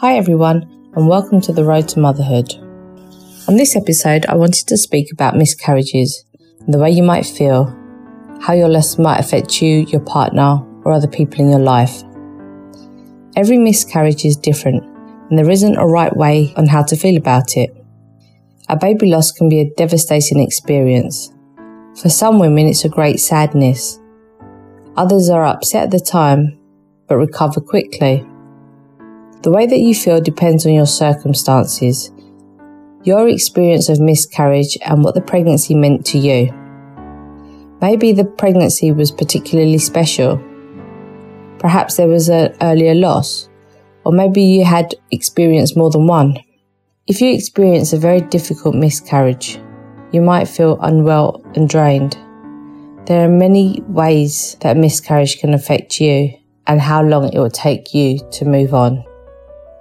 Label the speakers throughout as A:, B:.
A: Hi, everyone, and welcome to the Road to Motherhood. On this episode, I wanted to speak about miscarriages and the way you might feel, how your loss might affect you, your partner, or other people in your life. Every miscarriage is different, and there isn't a right way on how to feel about it. A baby loss can be a devastating experience. For some women, it's a great sadness. Others are upset at the time, but recover quickly. The way that you feel depends on your circumstances, your experience of miscarriage, and what the pregnancy meant to you. Maybe the pregnancy was particularly special. Perhaps there was an earlier loss, or maybe you had experienced more than one. If you experience a very difficult miscarriage, you might feel unwell and drained. There are many ways that miscarriage can affect you and how long it will take you to move on.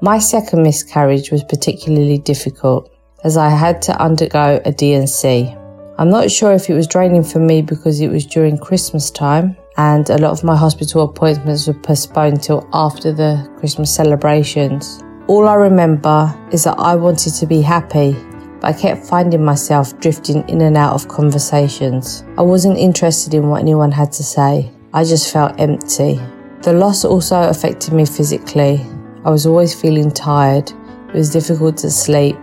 A: My second miscarriage was particularly difficult as I had to undergo a D&C. I'm not sure if it was draining for me because it was during Christmas time and a lot of my hospital appointments were postponed till after the Christmas celebrations. All I remember is that I wanted to be happy, but I kept finding myself drifting in and out of conversations. I wasn't interested in what anyone had to say. I just felt empty. The loss also affected me physically. I was always feeling tired. It was difficult to sleep,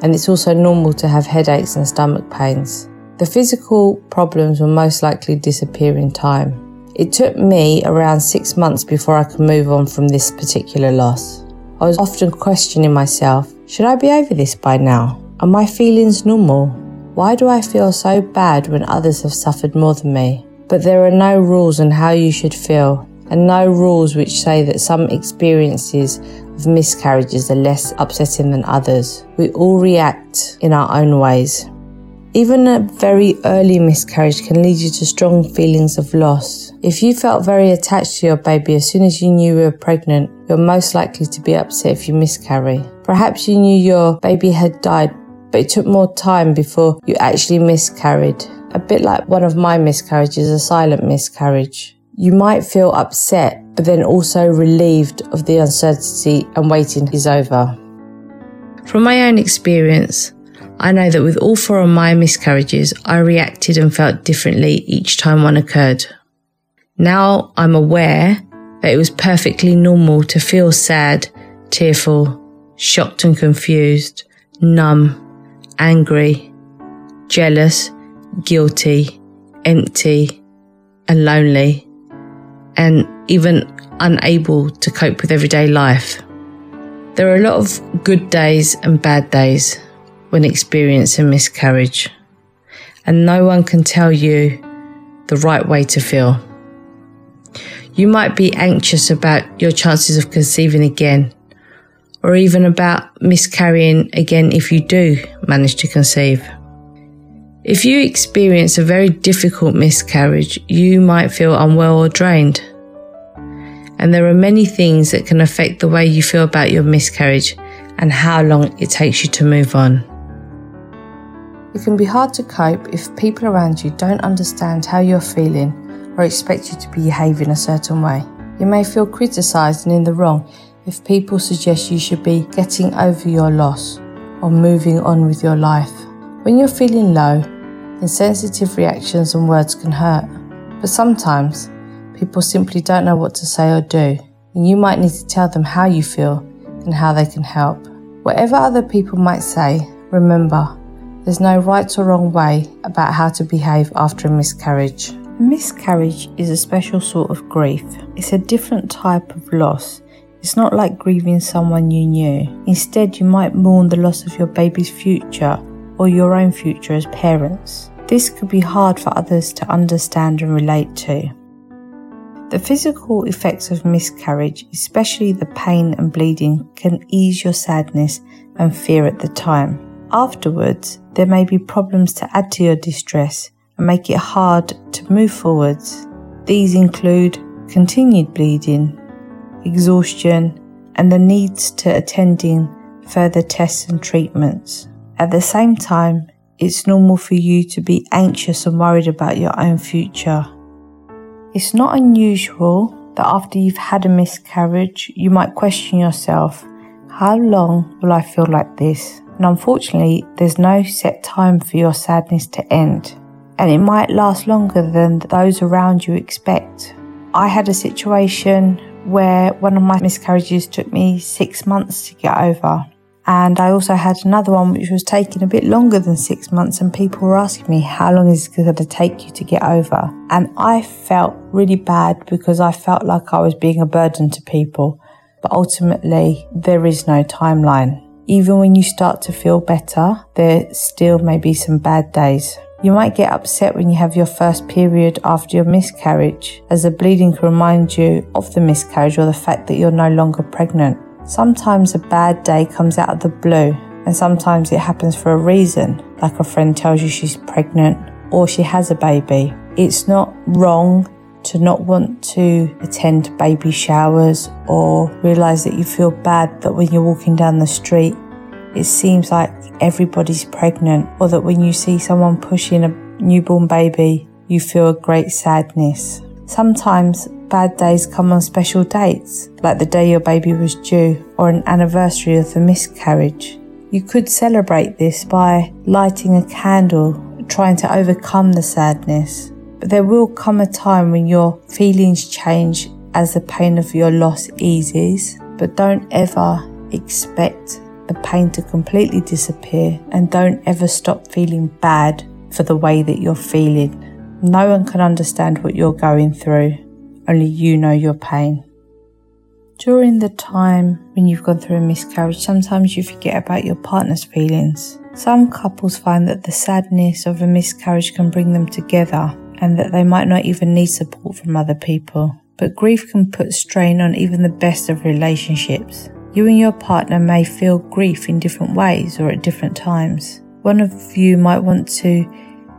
A: and it's also normal to have headaches and stomach pains. The physical problems will most likely disappear in time. It took me around six months before I could move on from this particular loss. I was often questioning myself should I be over this by now? Are my feelings normal? Why do I feel so bad when others have suffered more than me? But there are no rules on how you should feel and no rules which say that some experiences of miscarriages are less upsetting than others. We all react in our own ways. Even a very early miscarriage can lead you to strong feelings of loss. If you felt very attached to your baby as soon as you knew you were pregnant, you're most likely to be upset if you miscarry. Perhaps you knew your baby had died, but it took more time before you actually miscarried. A bit like one of my miscarriages, a silent miscarriage. You might feel upset, but then also relieved of the uncertainty and waiting is over. From my own experience, I know that with all four of my miscarriages, I reacted and felt differently each time one occurred. Now I'm aware that it was perfectly normal to feel sad, tearful, shocked and confused, numb, angry, jealous, guilty, empty, and lonely and even unable to cope with everyday life. There are a lot of good days and bad days when experiencing miscarriage, and no one can tell you the right way to feel. You might be anxious about your chances of conceiving again, or even about miscarrying again if you do manage to conceive. If you experience a very difficult miscarriage, you might feel unwell or drained. And there are many things that can affect the way you feel about your miscarriage and how long it takes you to move on. It can be hard to cope if people around you don't understand how you're feeling or expect you to behave in a certain way. You may feel criticised and in the wrong if people suggest you should be getting over your loss or moving on with your life. When you're feeling low, insensitive reactions and words can hurt, but sometimes people simply don't know what to say or do, and you might need to tell them how you feel and how they can help. Whatever other people might say, remember, there's no right or wrong way about how to behave after a miscarriage. Miscarriage is a special sort of grief. It's a different type of loss. It's not like grieving someone you knew. Instead, you might mourn the loss of your baby's future or your own future as parents. This could be hard for others to understand and relate to. The physical effects of miscarriage, especially the pain and bleeding, can ease your sadness and fear at the time. Afterwards, there may be problems to add to your distress and make it hard to move forwards. These include continued bleeding, exhaustion, and the needs to attending further tests and treatments. At the same time, it's normal for you to be anxious and worried about your own future. It's not unusual that after you've had a miscarriage, you might question yourself How long will I feel like this? And unfortunately, there's no set time for your sadness to end. And it might last longer than those around you expect. I had a situation where one of my miscarriages took me six months to get over. And I also had another one which was taking a bit longer than six months, and people were asking me, How long is it going to take you to get over? And I felt really bad because I felt like I was being a burden to people. But ultimately, there is no timeline. Even when you start to feel better, there still may be some bad days. You might get upset when you have your first period after your miscarriage, as the bleeding can remind you of the miscarriage or the fact that you're no longer pregnant. Sometimes a bad day comes out of the blue, and sometimes it happens for a reason, like a friend tells you she's pregnant or she has a baby. It's not wrong to not want to attend baby showers or realize that you feel bad that when you're walking down the street, it seems like everybody's pregnant, or that when you see someone pushing a newborn baby, you feel a great sadness. Sometimes bad days come on special dates, like the day your baby was due or an anniversary of the miscarriage. You could celebrate this by lighting a candle, trying to overcome the sadness. But there will come a time when your feelings change as the pain of your loss eases. But don't ever expect the pain to completely disappear and don't ever stop feeling bad for the way that you're feeling. No one can understand what you're going through. Only you know your pain. During the time when you've gone through a miscarriage, sometimes you forget about your partner's feelings. Some couples find that the sadness of a miscarriage can bring them together and that they might not even need support from other people. But grief can put strain on even the best of relationships. You and your partner may feel grief in different ways or at different times. One of you might want to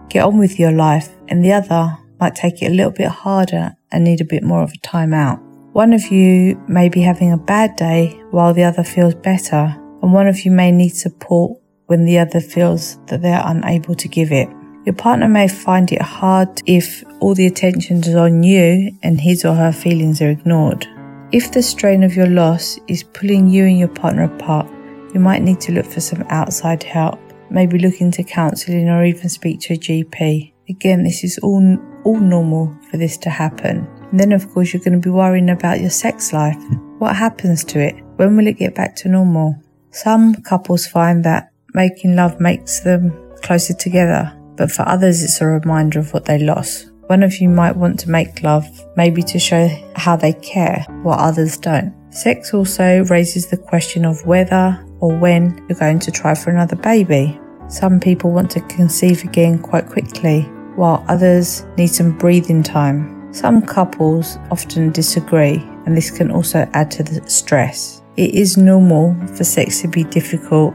A: get on with your life, and the other might take it a little bit harder and need a bit more of a time out. One of you may be having a bad day while the other feels better, and one of you may need support when the other feels that they're unable to give it. Your partner may find it hard if all the attention is on you and his or her feelings are ignored. If the strain of your loss is pulling you and your partner apart, you might need to look for some outside help, maybe look into counselling or even speak to a GP. Again, this is all all normal for this to happen. And then, of course, you're going to be worrying about your sex life. What happens to it? When will it get back to normal? Some couples find that making love makes them closer together, but for others, it's a reminder of what they lost. One of you might want to make love, maybe to show how they care, while others don't. Sex also raises the question of whether or when you're going to try for another baby. Some people want to conceive again quite quickly, while others need some breathing time. Some couples often disagree, and this can also add to the stress. It is normal for sex to be difficult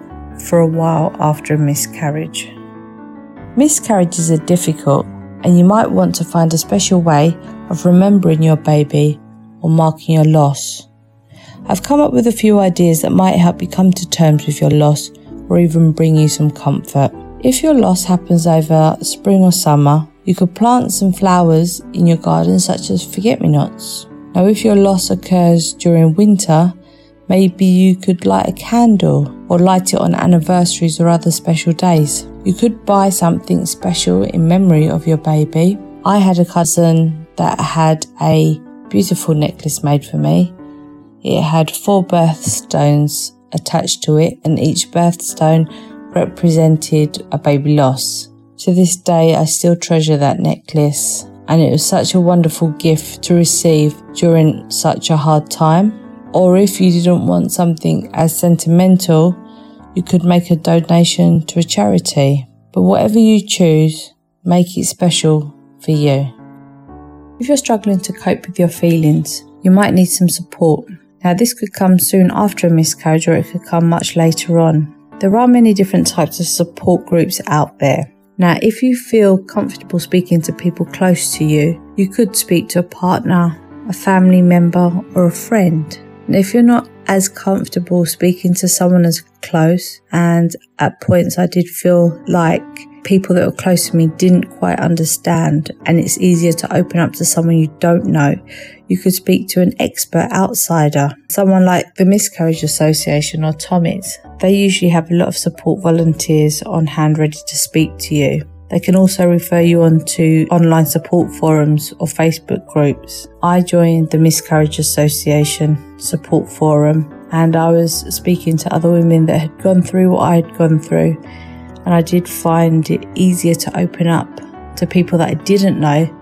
A: for a while after a miscarriage. Miscarriages are difficult, and you might want to find a special way of remembering your baby or marking your loss. I've come up with a few ideas that might help you come to terms with your loss or even bring you some comfort. If your loss happens over spring or summer, you could plant some flowers in your garden, such as forget me nots. Now, if your loss occurs during winter, maybe you could light a candle or light it on anniversaries or other special days. You could buy something special in memory of your baby. I had a cousin that had a beautiful necklace made for me. It had four birthstones attached to it, and each birthstone represented a baby loss. To this day, I still treasure that necklace, and it was such a wonderful gift to receive during such a hard time. Or if you didn't want something as sentimental, you could make a donation to a charity. But whatever you choose, make it special for you. If you're struggling to cope with your feelings, you might need some support. Now, this could come soon after a miscarriage or it could come much later on. There are many different types of support groups out there. Now, if you feel comfortable speaking to people close to you, you could speak to a partner, a family member, or a friend. And if you're not as comfortable speaking to someone as close, and at points I did feel like people that were close to me didn't quite understand, and it's easier to open up to someone you don't know, you could speak to an expert outsider, someone like the Miscarriage Association or Tommy's. They usually have a lot of support volunteers on hand ready to speak to you. They can also refer you on to online support forums or Facebook groups. I joined the Miscarriage Association support forum and I was speaking to other women that had gone through what I had gone through. And I did find it easier to open up to people that I didn't know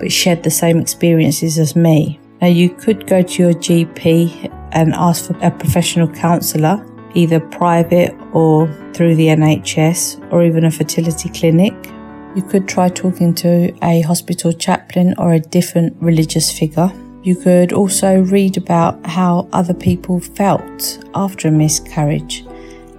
A: but shared the same experiences as me. Now, you could go to your GP and ask for a professional counsellor, either private or through the NHS or even a fertility clinic. You could try talking to a hospital chaplain or a different religious figure. You could also read about how other people felt after a miscarriage.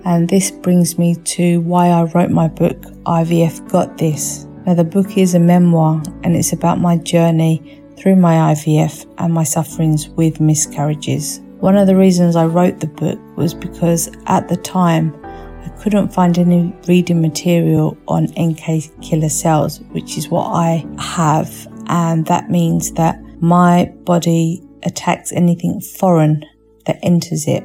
A: And this brings me to why I wrote my book, IVF Got This. Now, the book is a memoir and it's about my journey through my IVF and my sufferings with miscarriages. One of the reasons I wrote the book was because at the time I couldn't find any reading material on NK killer cells, which is what I have, and that means that my body attacks anything foreign that enters it,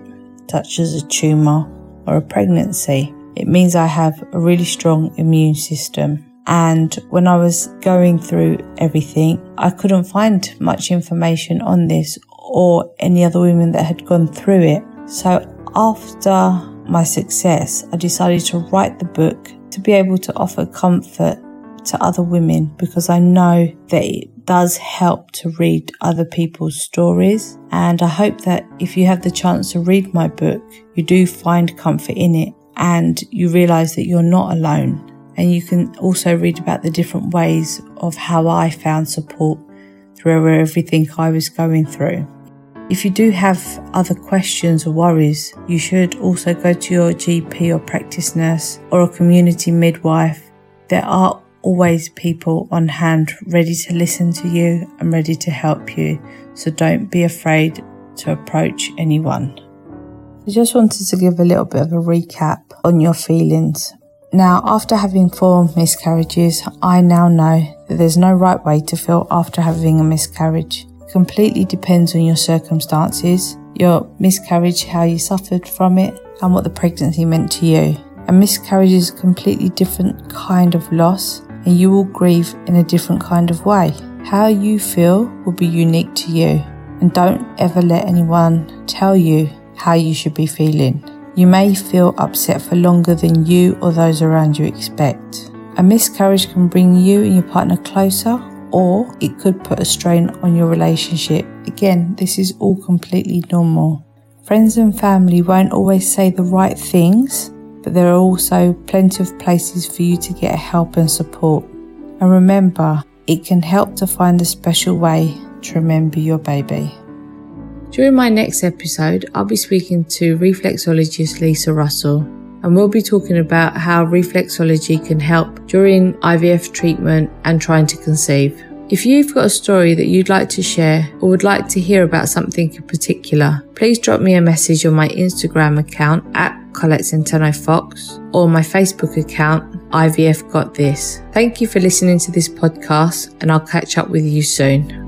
A: such as a tumour or a pregnancy. It means I have a really strong immune system and when I was going through everything, I couldn't find much information on this or any other women that had gone through it. So after my success, I decided to write the book to be able to offer comfort to other women because I know that it does help to read other people's stories. And I hope that if you have the chance to read my book, you do find comfort in it and you realize that you're not alone and you can also read about the different ways of how I found support through everything I was going through. If you do have other questions or worries, you should also go to your GP or practice nurse or a community midwife. There are always people on hand ready to listen to you and ready to help you, so don't be afraid to approach anyone. I just wanted to give a little bit of a recap on your feelings now, after having four miscarriages, I now know that there's no right way to feel after having a miscarriage. It completely depends on your circumstances, your miscarriage, how you suffered from it, and what the pregnancy meant to you. A miscarriage is a completely different kind of loss, and you will grieve in a different kind of way. How you feel will be unique to you, and don't ever let anyone tell you how you should be feeling. You may feel upset for longer than you or those around you expect. A miscarriage can bring you and your partner closer, or it could put a strain on your relationship. Again, this is all completely normal. Friends and family won't always say the right things, but there are also plenty of places for you to get help and support. And remember, it can help to find a special way to remember your baby. During my next episode, I'll be speaking to reflexologist Lisa Russell, and we'll be talking about how reflexology can help during IVF treatment and trying to conceive. If you've got a story that you'd like to share or would like to hear about something in particular, please drop me a message on my Instagram account at Colette Centeno Fox or my Facebook account, IVF Got This. Thank you for listening to this podcast, and I'll catch up with you soon.